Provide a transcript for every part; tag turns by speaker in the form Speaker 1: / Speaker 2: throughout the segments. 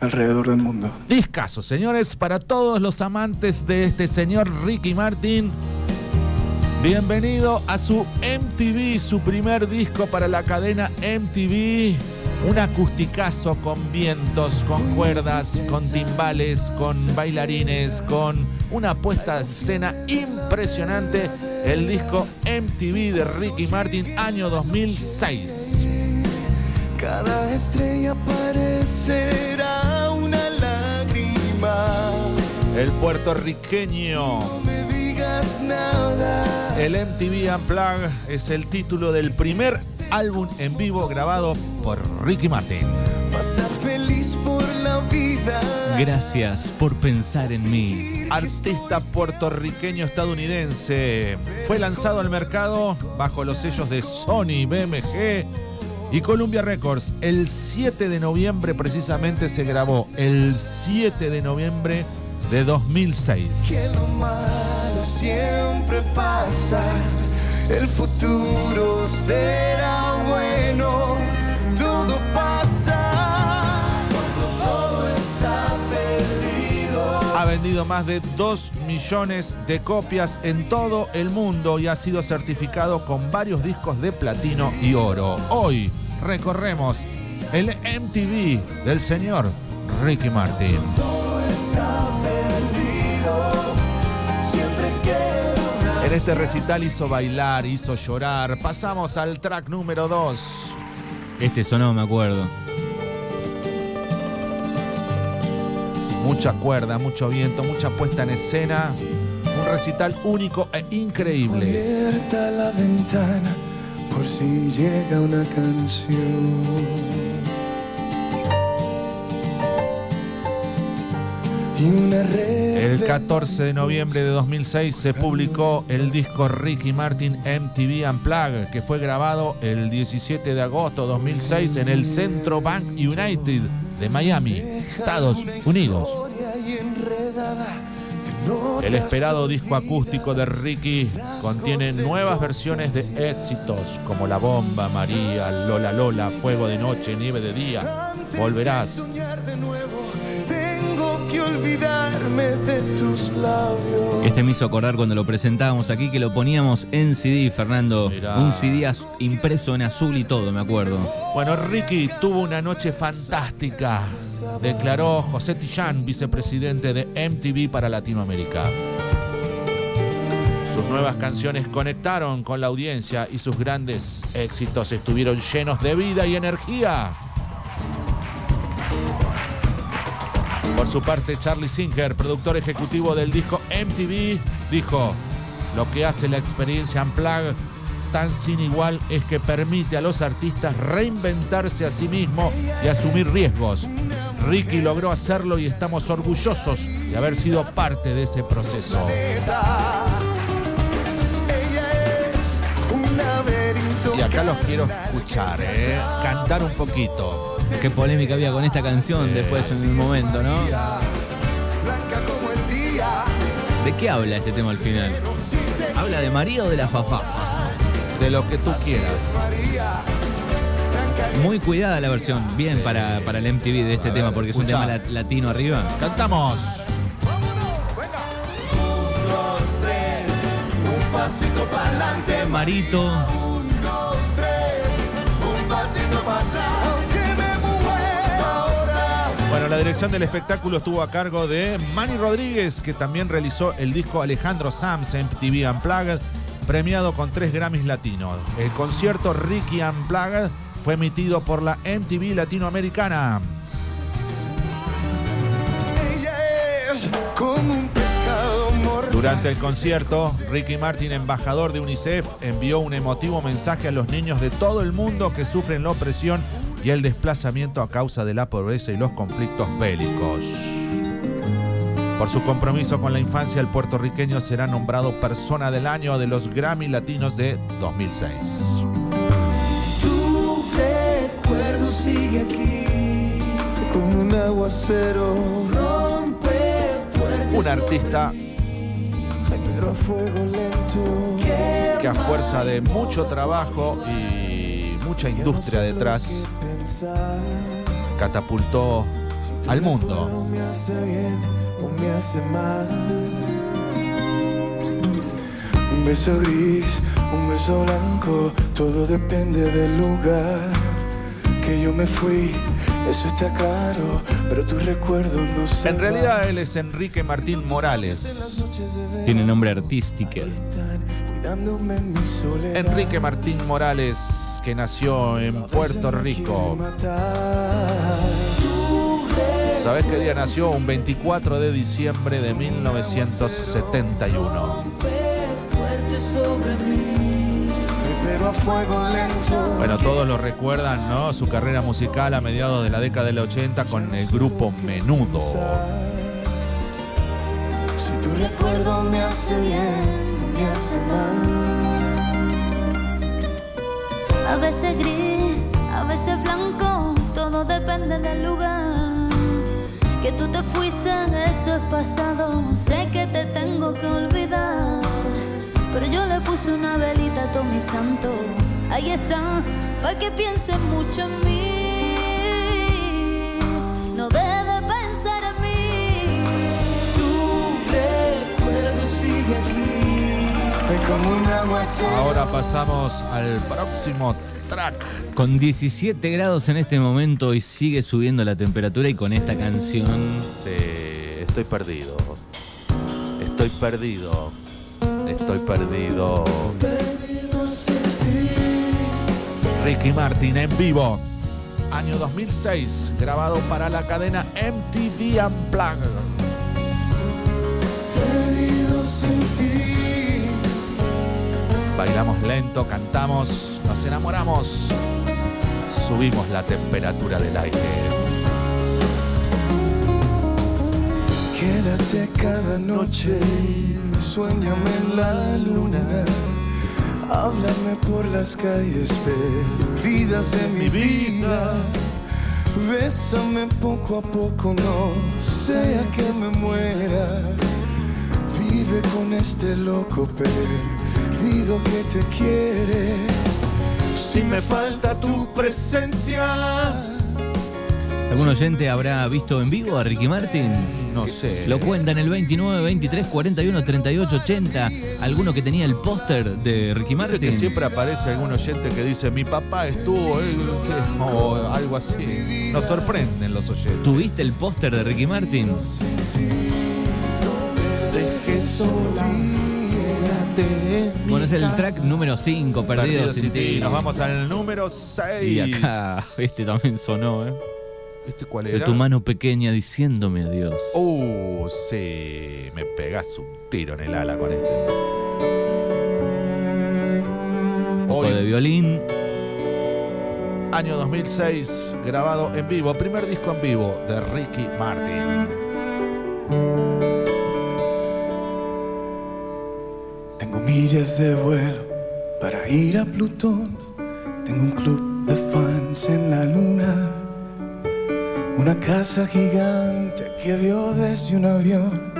Speaker 1: alrededor del mundo.
Speaker 2: Discaso, señores, para todos los amantes de este señor Ricky Martin. Bienvenido a su MTV, su primer disco para la cadena MTV. Un acusticazo con vientos, con cuerdas, con timbales, con bailarines, con una puesta de escena impresionante. El disco MTV de Ricky Martin, año 2006.
Speaker 3: Cada estrella lágrima.
Speaker 2: El puertorriqueño.
Speaker 3: No me digas nada.
Speaker 2: El MTV Unplugged es el título del primer álbum en vivo grabado por Ricky Martin.
Speaker 4: Gracias por pensar en mí.
Speaker 2: Artista puertorriqueño estadounidense. Fue lanzado al mercado bajo los sellos de Sony, BMG y Columbia Records. El 7 de noviembre precisamente se grabó. El 7 de noviembre de 2006.
Speaker 3: Que lo malo siempre pasa. El futuro será bueno. Todo pasa. Cuando todo está perdido.
Speaker 2: Ha vendido más de 2 millones de copias en todo el mundo y ha sido certificado con varios discos de platino y oro. Hoy recorremos el MTV del señor Ricky Martin.
Speaker 3: Todo está perdido. Siempre queda
Speaker 2: En este recital hizo bailar, hizo llorar. Pasamos al track número 2.
Speaker 4: Este sonó, me acuerdo.
Speaker 2: Mucha cuerda, mucho viento, mucha puesta en escena. Un recital único e increíble.
Speaker 3: Abierta la ventana por si llega una canción.
Speaker 2: El
Speaker 3: de
Speaker 2: 14 de noviembre de 2006 se publicó el disco Ricky Martin MTV Unplugged, que fue grabado el 17 de agosto de 2006 en el Centro Bank United de Miami, Estados Unidos. El esperado disco acústico de Ricky contiene nuevas versiones de éxitos como La Bomba, María, Lola Lola, Fuego de Noche, Nieve de Día, Volverás.
Speaker 3: Que olvidarme de tus labios.
Speaker 4: Este me hizo acordar cuando lo presentábamos aquí que lo poníamos en CD, Fernando.
Speaker 2: Mirá.
Speaker 4: Un CD impreso en azul y todo, me acuerdo.
Speaker 2: Bueno, Ricky tuvo una noche fantástica, declaró José Tillán, vicepresidente de MTV para Latinoamérica. Sus nuevas canciones conectaron con la audiencia y sus grandes éxitos estuvieron llenos de vida y energía. Por su parte, Charlie Singer, productor ejecutivo del disco MTV, dijo, lo que hace la experiencia Unplugged tan sin igual es que permite a los artistas reinventarse a sí mismos y asumir riesgos. Ricky logró hacerlo y estamos orgullosos de haber sido parte de ese proceso. Y acá los quiero escuchar, ¿eh? cantar un poquito.
Speaker 4: Qué polémica había con esta canción después en un momento, ¿no?
Speaker 3: Blanca como el día.
Speaker 4: ¿De qué habla este tema al final? ¿Habla de María o de la Fafá?
Speaker 2: De lo que tú quieras.
Speaker 4: Muy cuidada la versión, bien para, para el MTV de este tema, porque es un tema lat- latino arriba.
Speaker 2: Cantamos.
Speaker 3: Vámonos. Venga. Un, dos, tres. Un pasito para adelante.
Speaker 4: Marito,
Speaker 3: Un, dos, tres. Un pasito para
Speaker 2: Bueno, la dirección del espectáculo estuvo a cargo de Manny Rodríguez, que también realizó el disco Alejandro Sams MTV Unplugged, premiado con tres Grammys latinos. El concierto Ricky Unplugged fue emitido por la MTV Latinoamericana. Durante el concierto, Ricky Martin, embajador de UNICEF, envió un emotivo mensaje a los niños de todo el mundo que sufren la opresión y el desplazamiento a causa de la pobreza y los conflictos bélicos. Por su compromiso con la infancia, el puertorriqueño será nombrado Persona del Año de los Grammy Latinos de 2006.
Speaker 3: Tu recuerdo sigue aquí como un aguacero. Rompe fuerte.
Speaker 2: Un artista
Speaker 3: Ay, pero a fuego lento.
Speaker 2: que a fuerza de mucho trabajo y mucha industria detrás, catapultó al mundo.
Speaker 3: Un beso gris, un beso blanco, todo depende del lugar que yo me fui. Eso está claro, pero tus recuerdos no se
Speaker 2: En realidad él es Enrique Martín Morales.
Speaker 4: Tiene nombre artístico.
Speaker 2: Enrique Martín Morales, que nació en Puerto Rico. ¿Sabés qué día nació? Un 24 de diciembre de 1971.
Speaker 3: Pero a fuego lento.
Speaker 2: Bueno, todos lo recuerdan, ¿no? Su carrera musical a mediados de la década del 80 con el grupo Menudo.
Speaker 3: Si tu recuerdo me hace bien, me hace mal.
Speaker 1: A veces gris, a veces blanco, todo depende del lugar. Que tú te fuiste, eso es pasado. Sé que te tengo que olvidar. Pero yo le puse una velita a todo mi santo. Ahí está, para que pienses mucho en mí. No
Speaker 2: Ahora pasamos al próximo track.
Speaker 4: Con 17 grados en este momento y sigue subiendo la temperatura y con esta canción
Speaker 2: Sí, estoy perdido. Estoy perdido. Estoy perdido. Ricky Martin en vivo. Año 2006, grabado para la cadena MTV Unplugged. Bailamos lento, cantamos, nos enamoramos. Subimos la temperatura del aire.
Speaker 3: Quédate cada noche, sueñame en la luna. Háblame por las calles perdidas de mi vida. Bésame poco a poco, no sea que me muera. Vive con este loco perdido que te quiere. Si me falta tu presencia.
Speaker 4: ¿Algún oyente habrá visto en vivo a Ricky Martin?
Speaker 2: No sé.
Speaker 4: Lo cuenta en el 29, 23, 41, 38, 80. ¿Alguno que tenía el póster de Ricky Martin?
Speaker 2: que siempre aparece algún oyente que dice mi papá estuvo eh, sí, o algo así. Nos sorprenden los oyentes.
Speaker 4: ¿Tuviste el póster de Ricky Martin?
Speaker 3: Dejé sola.
Speaker 4: Bueno, es el track número 5, Perdido
Speaker 2: Perdidos
Speaker 4: sin ti.
Speaker 2: Nos vamos al número 6.
Speaker 4: Y acá, este también sonó, ¿eh?
Speaker 2: ¿Este cuál
Speaker 4: De
Speaker 2: era?
Speaker 4: tu mano pequeña diciéndome adiós.
Speaker 2: Uh, sí. Me pegás un tiro en el ala con este.
Speaker 4: Un poco de violín.
Speaker 2: año 2006, grabado en vivo. Primer disco en vivo de Ricky Martin.
Speaker 3: Millas de vuelo para ir a Plutón. Tengo un club de fans en la luna. Una casa gigante que vio desde un avión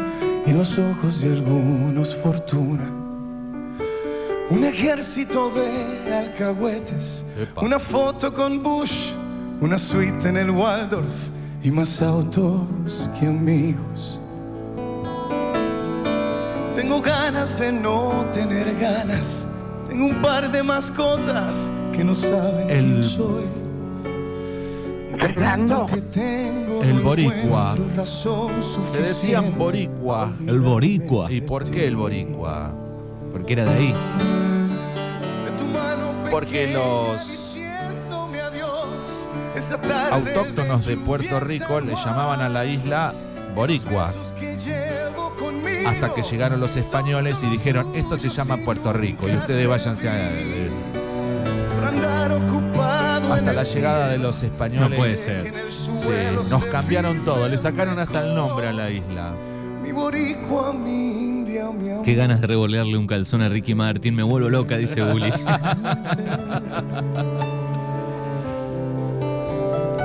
Speaker 3: y los ojos de algunos fortuna. Un ejército de alcahuetes,
Speaker 2: Epa.
Speaker 3: una foto con Bush, una suite en el Waldorf y más autos que amigos. Tengo ganas de no tener ganas. Tengo un par de mascotas que no saben
Speaker 2: El-
Speaker 3: quién soy. Tengo,
Speaker 2: El boricua. Le decían boricua.
Speaker 4: El boricua.
Speaker 2: ¿Y por qué el boricua?
Speaker 4: Porque era de ahí.
Speaker 3: De tu mano
Speaker 2: Porque los
Speaker 3: diciéndome adiós. Esa tarde
Speaker 2: Autóctonos de Puerto Rico le llamaban a la isla boricua. Hasta que llegaron los españoles y dijeron, esto se llama Puerto Rico y ustedes váyanse a...
Speaker 3: Ocupado
Speaker 2: Hasta la llegada de los españoles.
Speaker 4: No puede ser.
Speaker 2: Sí, nos cambiaron todo, le sacaron hasta el nombre a la isla.
Speaker 3: Mi boricua, mi india, mi amor.
Speaker 4: Qué ganas de revolearle un calzón a Ricky Martin. Me vuelvo loca, dice Bully.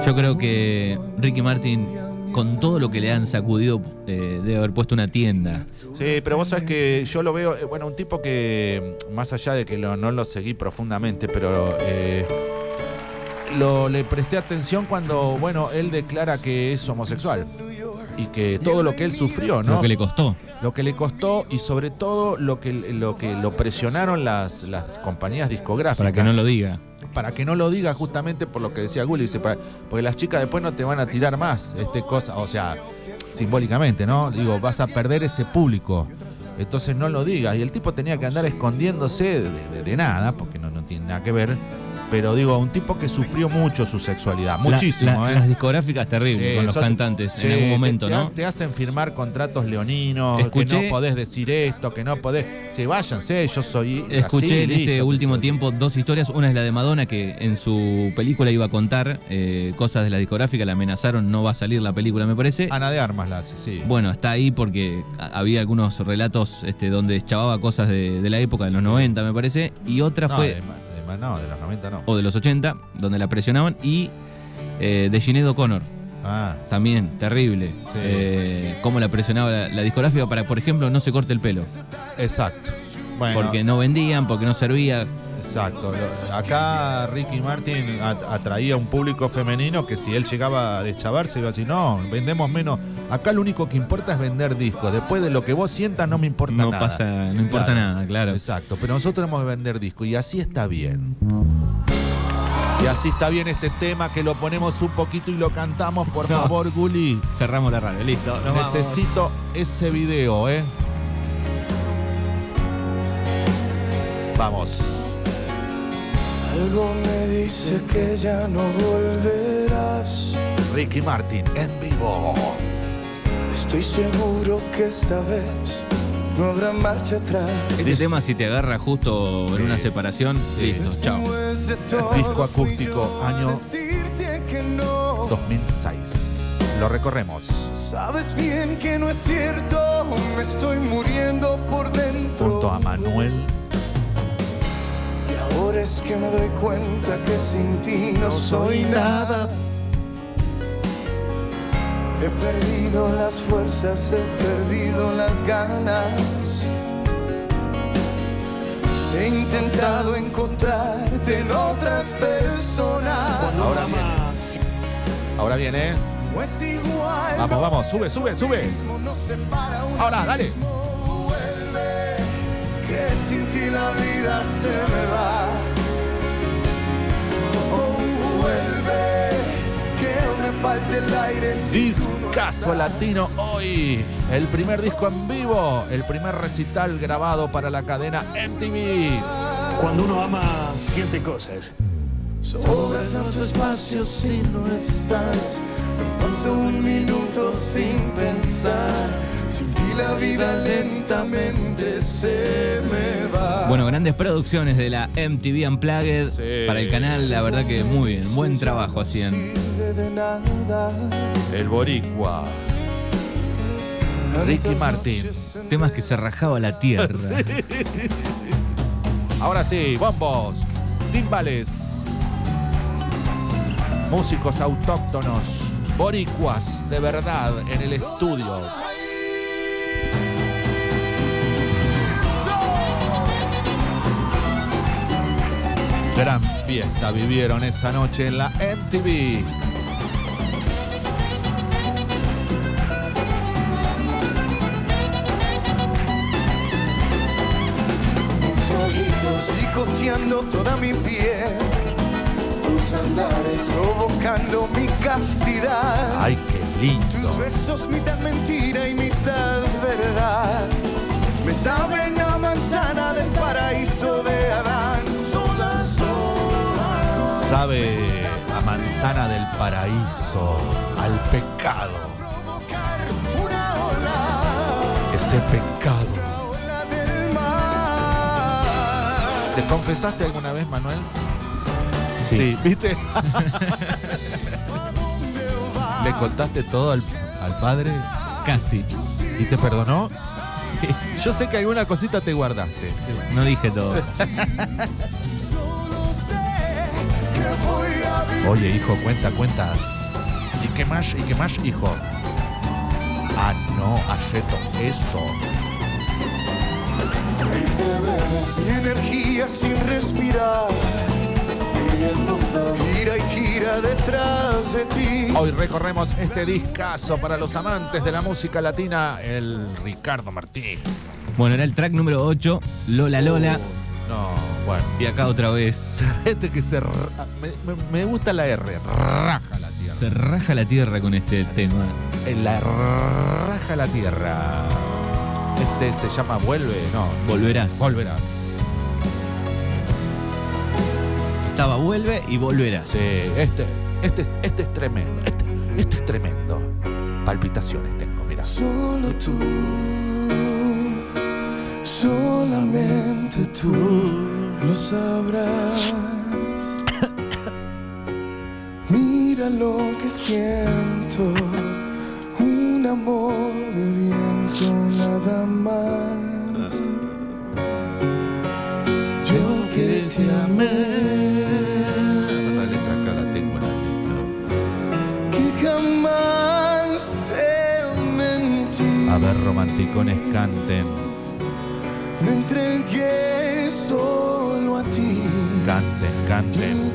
Speaker 4: Yo creo que Ricky Martin, con todo lo que le han sacudido, eh, debe haber puesto una tienda.
Speaker 2: Sí, pero vos sabés que yo lo veo, eh, bueno, un tipo que, más allá de que lo- no lo seguí profundamente, pero eh, lo, le presté atención cuando, bueno, él declara que es homosexual y que todo lo que él sufrió, ¿no?
Speaker 4: Lo que le costó.
Speaker 2: Lo que le costó y sobre todo lo que lo, que lo presionaron las, las compañías discográficas.
Speaker 4: Para que no lo diga.
Speaker 2: Para que no lo diga justamente por lo que decía Gulli, dice, para- porque las chicas después no te van a tirar más, este cosa, o sea, simbólicamente, ¿no? Digo, vas a perder ese público. Entonces no lo digas. Y el tipo tenía que andar escondiéndose de, de- de nada, porque no, no tiene nada que ver. Pero digo, un tipo que sufrió mucho su sexualidad,
Speaker 4: La-
Speaker 2: muchísimo,
Speaker 4: la-
Speaker 2: ¿eh?
Speaker 4: Las discográficas terribles
Speaker 2: Sí,
Speaker 4: con los cantantes
Speaker 2: sí,
Speaker 4: en algún momento,
Speaker 2: te,
Speaker 4: ¿no?
Speaker 2: Te hacen firmar contratos leoninos,
Speaker 4: Escuché-
Speaker 2: que no podés decir esto, que no podés. Sí, váyanse, yo soy.
Speaker 4: Escuché
Speaker 2: así,
Speaker 4: en este
Speaker 2: listo.
Speaker 4: último tiempo dos historias. Una es la de Madonna, que en su película iba a contar eh, cosas de la discográfica, la amenazaron, no va a salir la película, me parece.
Speaker 2: Ana de Armas la hace, sí.
Speaker 4: Bueno, está ahí porque a- había algunos relatos este, donde chavaba cosas de, de la época, de los
Speaker 2: Sí.
Speaker 4: 90, me parece. Y otra
Speaker 2: no,
Speaker 4: fue,
Speaker 2: no, de los 90 no.
Speaker 4: o de los 80, donde la presionaban. Y eh, de Sinead O'Connor,
Speaker 2: Ah,
Speaker 4: también, terrible.
Speaker 2: Sí.
Speaker 4: Eh, cómo la presionaba la, la discográfica para, por ejemplo, no se corte el pelo.
Speaker 2: exacto. Bueno,
Speaker 4: Porque no vendían, porque no servía.
Speaker 2: Exacto. Acá Ricky Martin a- atraía un público femenino que si él llegaba a deschavarse iba a decir, no, vendemos menos. Acá lo único que importa es vender discos. Después de lo que vos sientas no me importa
Speaker 4: No
Speaker 2: nada.
Speaker 4: pasa, no importa
Speaker 2: Claro.
Speaker 4: nada, claro.
Speaker 2: Exacto, pero nosotros tenemos que vender discos y así está bien. Y así está bien este tema que lo ponemos un poquito y lo cantamos, por
Speaker 4: No.
Speaker 2: favor, Guli.
Speaker 4: Cerramos la radio, listo. nos vamos.
Speaker 2: Necesito ese video, ¿eh? Vamos.
Speaker 3: Algo me dice que ya no volverás.
Speaker 2: Ricky Martin en vivo.
Speaker 3: Estoy seguro que esta vez no habrá marcha atrás.
Speaker 4: Este tema, si te agarra justo en una separación, listo, chao.
Speaker 2: Disco acústico, año
Speaker 3: decirte que no.
Speaker 2: 2006. Lo recorremos.
Speaker 3: Sabes bien que no es cierto, me estoy muriendo por dentro.
Speaker 2: Junto a Manuel.
Speaker 3: Y ahora es que me doy cuenta que sin ti no soy nada. He perdido las fuerzas, he perdido las ganas. He intentado encontrarte en otras personas.
Speaker 2: Ahora viene. Ahora viene.
Speaker 3: No es igual.
Speaker 2: Vamos, vamos, sube, sube, sube. Ahora, dale.
Speaker 3: Vuelve, que sin ti la vida se me va. Oh, vuelve,
Speaker 2: Discaso latino hoy. El primer disco en vivo. El primer recital grabado para la cadena MTV.
Speaker 5: Cuando uno ama, siente cosas.
Speaker 3: Sobra tanto espacio si no estás. No paso un minuto sin pensar. Sin ti la vida lentamente se me va.
Speaker 4: Bueno, grandes producciones de la MTV Unplugged
Speaker 2: Sí.
Speaker 4: para el canal, la verdad que muy bien, buen trabajo hacían.
Speaker 3: nada.
Speaker 2: El Boricua. Ricky Martin.
Speaker 4: Temas que se rajaba la tierra.
Speaker 2: Ahora sí, bombos, timbales, músicos autóctonos, boricuas de verdad en el estudio. Gran fiesta vivieron esa noche en la MTV.
Speaker 3: ojitos picoteando toda mi piel. Tus andares provocando mi castidad.
Speaker 2: Ay, qué
Speaker 3: Tus
Speaker 2: lindo.
Speaker 3: besos mitad mentira y mitad verdad. Me saben a manzana del
Speaker 2: Sabe a manzana del paraíso, al pecado. Ese pecado. ¿Te confesaste alguna vez, Manuel?
Speaker 4: Sí.
Speaker 2: ¿viste? ¿Le contaste todo al, al padre
Speaker 4: Casi.
Speaker 2: y te perdonó? Yo sé que alguna cosita te guardaste.
Speaker 4: No dije todo.
Speaker 2: Oye, hijo, cuenta, cuenta. ¿Y qué más? ¿Y qué más, hijo? Ah, no, Ayeto, eso.
Speaker 3: Mi energía sin respirar. gira y gira detrás de ti.
Speaker 2: Hoy recorremos este discazo para los amantes de la música latina, el Ricardo Martín.
Speaker 4: Bueno, era el track número 8, Lola Lola.
Speaker 2: No, bueno.
Speaker 4: Y acá otra vez
Speaker 2: Este que se... me- me gusta la R, raja la tierra.
Speaker 4: se raja la tierra con este tema.
Speaker 2: En la raja la tierra. Este se llama Vuelve, no,
Speaker 4: Volverás.
Speaker 2: Volverás.
Speaker 4: Estaba vuelve y volverás.
Speaker 2: Sí, este, este, este es tremendo. Este, este es tremendo. Palpitaciones tengo, mira.
Speaker 3: Solo tú, solamente tú lo sabrás. Mira lo que siento, un amor de viento nada más. Yo que te amé. Que jamás te mentí.
Speaker 2: A ver, romanticones canten,
Speaker 3: Me entregué solo
Speaker 2: canten.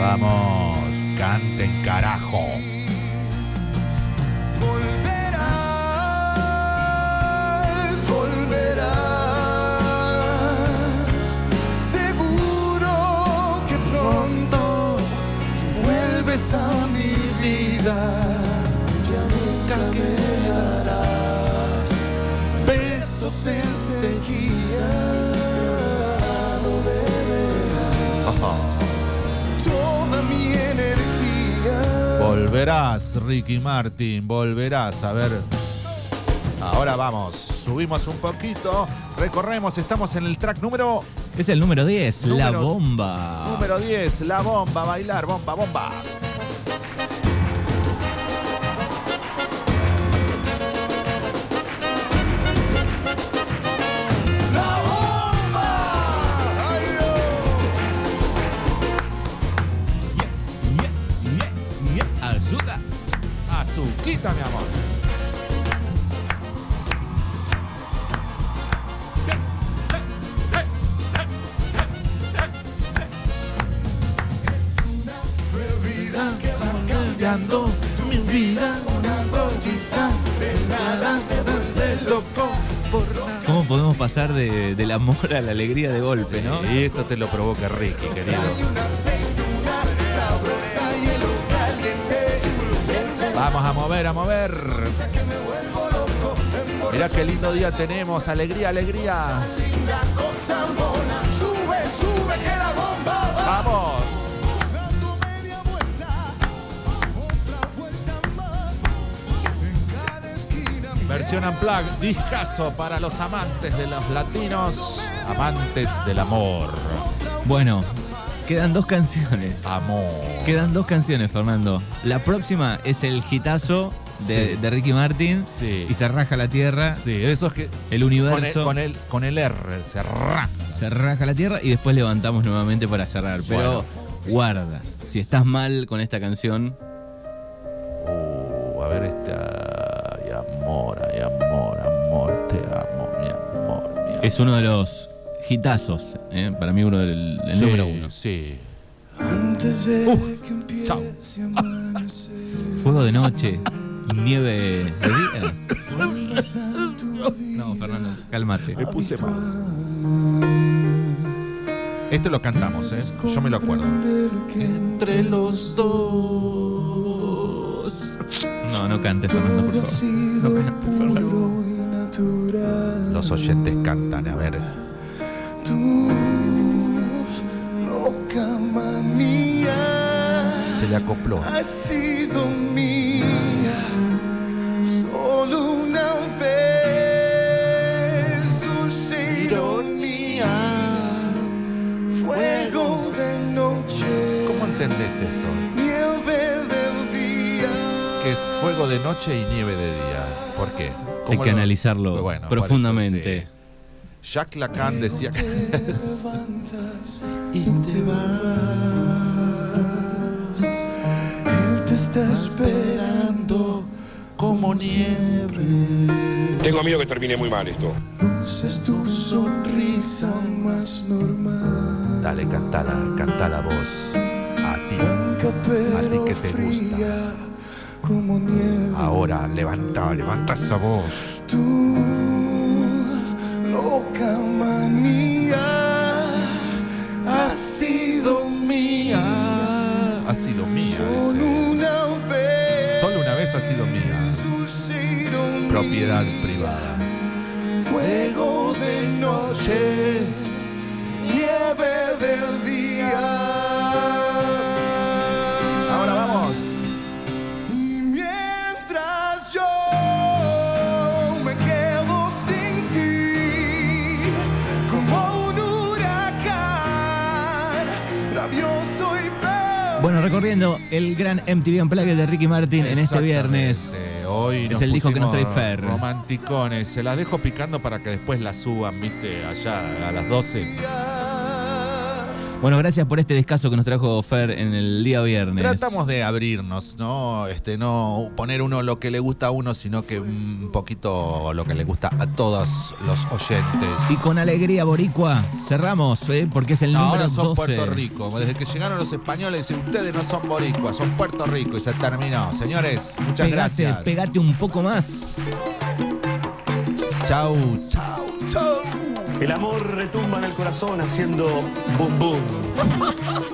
Speaker 2: Vamos, canten, carajo.
Speaker 3: Volverás,
Speaker 2: Ricky Martin, volverás. A ver. Ahora vamos, subimos un poquito, recorremos, estamos en el track número,
Speaker 4: Es el número 10, la bomba.
Speaker 2: número 10, la bomba, bailar, bomba, bomba.
Speaker 4: Pasar de, del amor a la alegría de golpe, no?
Speaker 2: Y esto te lo provoca Ricky, querido. Vamos a mover, a mover. Mirá qué lindo día tenemos. Alegría, alegría.
Speaker 3: Linda
Speaker 2: Versión Unplugged, discazo para los amantes de los latinos, amantes del amor.
Speaker 4: Bueno, quedan dos canciones.
Speaker 2: Amor.
Speaker 4: Quedan dos canciones, Fernando. La próxima es el hitazo de,
Speaker 2: Sí.
Speaker 4: de Ricky Martin.
Speaker 2: Sí.
Speaker 4: Y se raja la tierra.
Speaker 2: Sí, esos que
Speaker 4: El
Speaker 2: con el,
Speaker 4: universo
Speaker 2: con el, con el R, se raja.
Speaker 4: se raja la tierra y después levantamos nuevamente para cerrar. Pero guarda, si estás mal con esta canción,
Speaker 2: Uh, a ver esta. Amor, amor, te amo, mi amor, mi amor.
Speaker 4: es uno de los hitazos. ¿eh? Para mí uno del el
Speaker 2: Sí,
Speaker 4: número uno.
Speaker 2: Sí.
Speaker 3: Antes de
Speaker 2: Uh,
Speaker 3: que empiece
Speaker 2: chao.
Speaker 4: Fuego de noche, nieve de día. No, Fernando, cálmate.
Speaker 2: Me puse mal. Este lo cantamos, ¿eh? Yo me lo acuerdo. Entre los dos.
Speaker 4: No, no cantes, Fernando, por favor. No cantes, Fernando.
Speaker 2: Los oyentes cantan, a ver.
Speaker 3: Tu loca manía
Speaker 2: Se le acopló.
Speaker 3: ha sido mía solo una vez. Dulce ironía, fuego de noche,
Speaker 2: ¿Cómo entendés esto? Que es fuego de noche y nieve de día. ¿Por qué?
Speaker 4: Hay
Speaker 2: ¿Cómo
Speaker 4: que
Speaker 2: lo-
Speaker 4: analizarlo
Speaker 2: Bueno,
Speaker 4: profundamente.
Speaker 2: por eso, sí. Jacques Lacan decía
Speaker 3: Te levantas y te vas. Él te está esperando
Speaker 6: como nieve.
Speaker 7: Tengo miedo que termine muy mal esto.
Speaker 3: Luces tu sonrisa más normal.
Speaker 2: Dale, cantala, cantala vos. A ti. A ti que te gusta.
Speaker 3: Fría como nieve.
Speaker 2: Ahora, levanta, levanta esa voz.
Speaker 3: Tu loca manía ha sido mía.
Speaker 6: Ha sido mía.
Speaker 3: Solo
Speaker 6: dice.
Speaker 3: una vez.
Speaker 6: Solo una vez ha sido mía. Propiedad privada.
Speaker 3: Fuego de noche, nieve del día.
Speaker 4: Recorriendo el gran MTV Unplugged de Ricky Martin en este viernes.
Speaker 6: Hoy
Speaker 4: Es el disco que nos trae Fer.
Speaker 6: Romanticones. Se las dejo picando para que después las suban, viste, allá a las 12.
Speaker 4: Bueno, gracias por este descaso que nos trajo Fer en el día viernes.
Speaker 2: Tratamos de abrirnos, ¿no? Este, no poner uno lo que le gusta a uno, sino que un poquito lo que le gusta a todos los oyentes.
Speaker 4: Y con alegría boricua cerramos, ¿eh? porque es el
Speaker 2: No,
Speaker 4: número
Speaker 2: ahora son
Speaker 4: 12.
Speaker 2: Puerto Rico. Desde que llegaron los españoles, ustedes no son boricuas, son Puerto Rico y se terminó. Señores, muchas
Speaker 4: Pegate,
Speaker 2: gracias.
Speaker 4: pegate un poco más.
Speaker 2: Chau, chau, chau.
Speaker 5: El amor retumba en el corazón haciendo boom boom.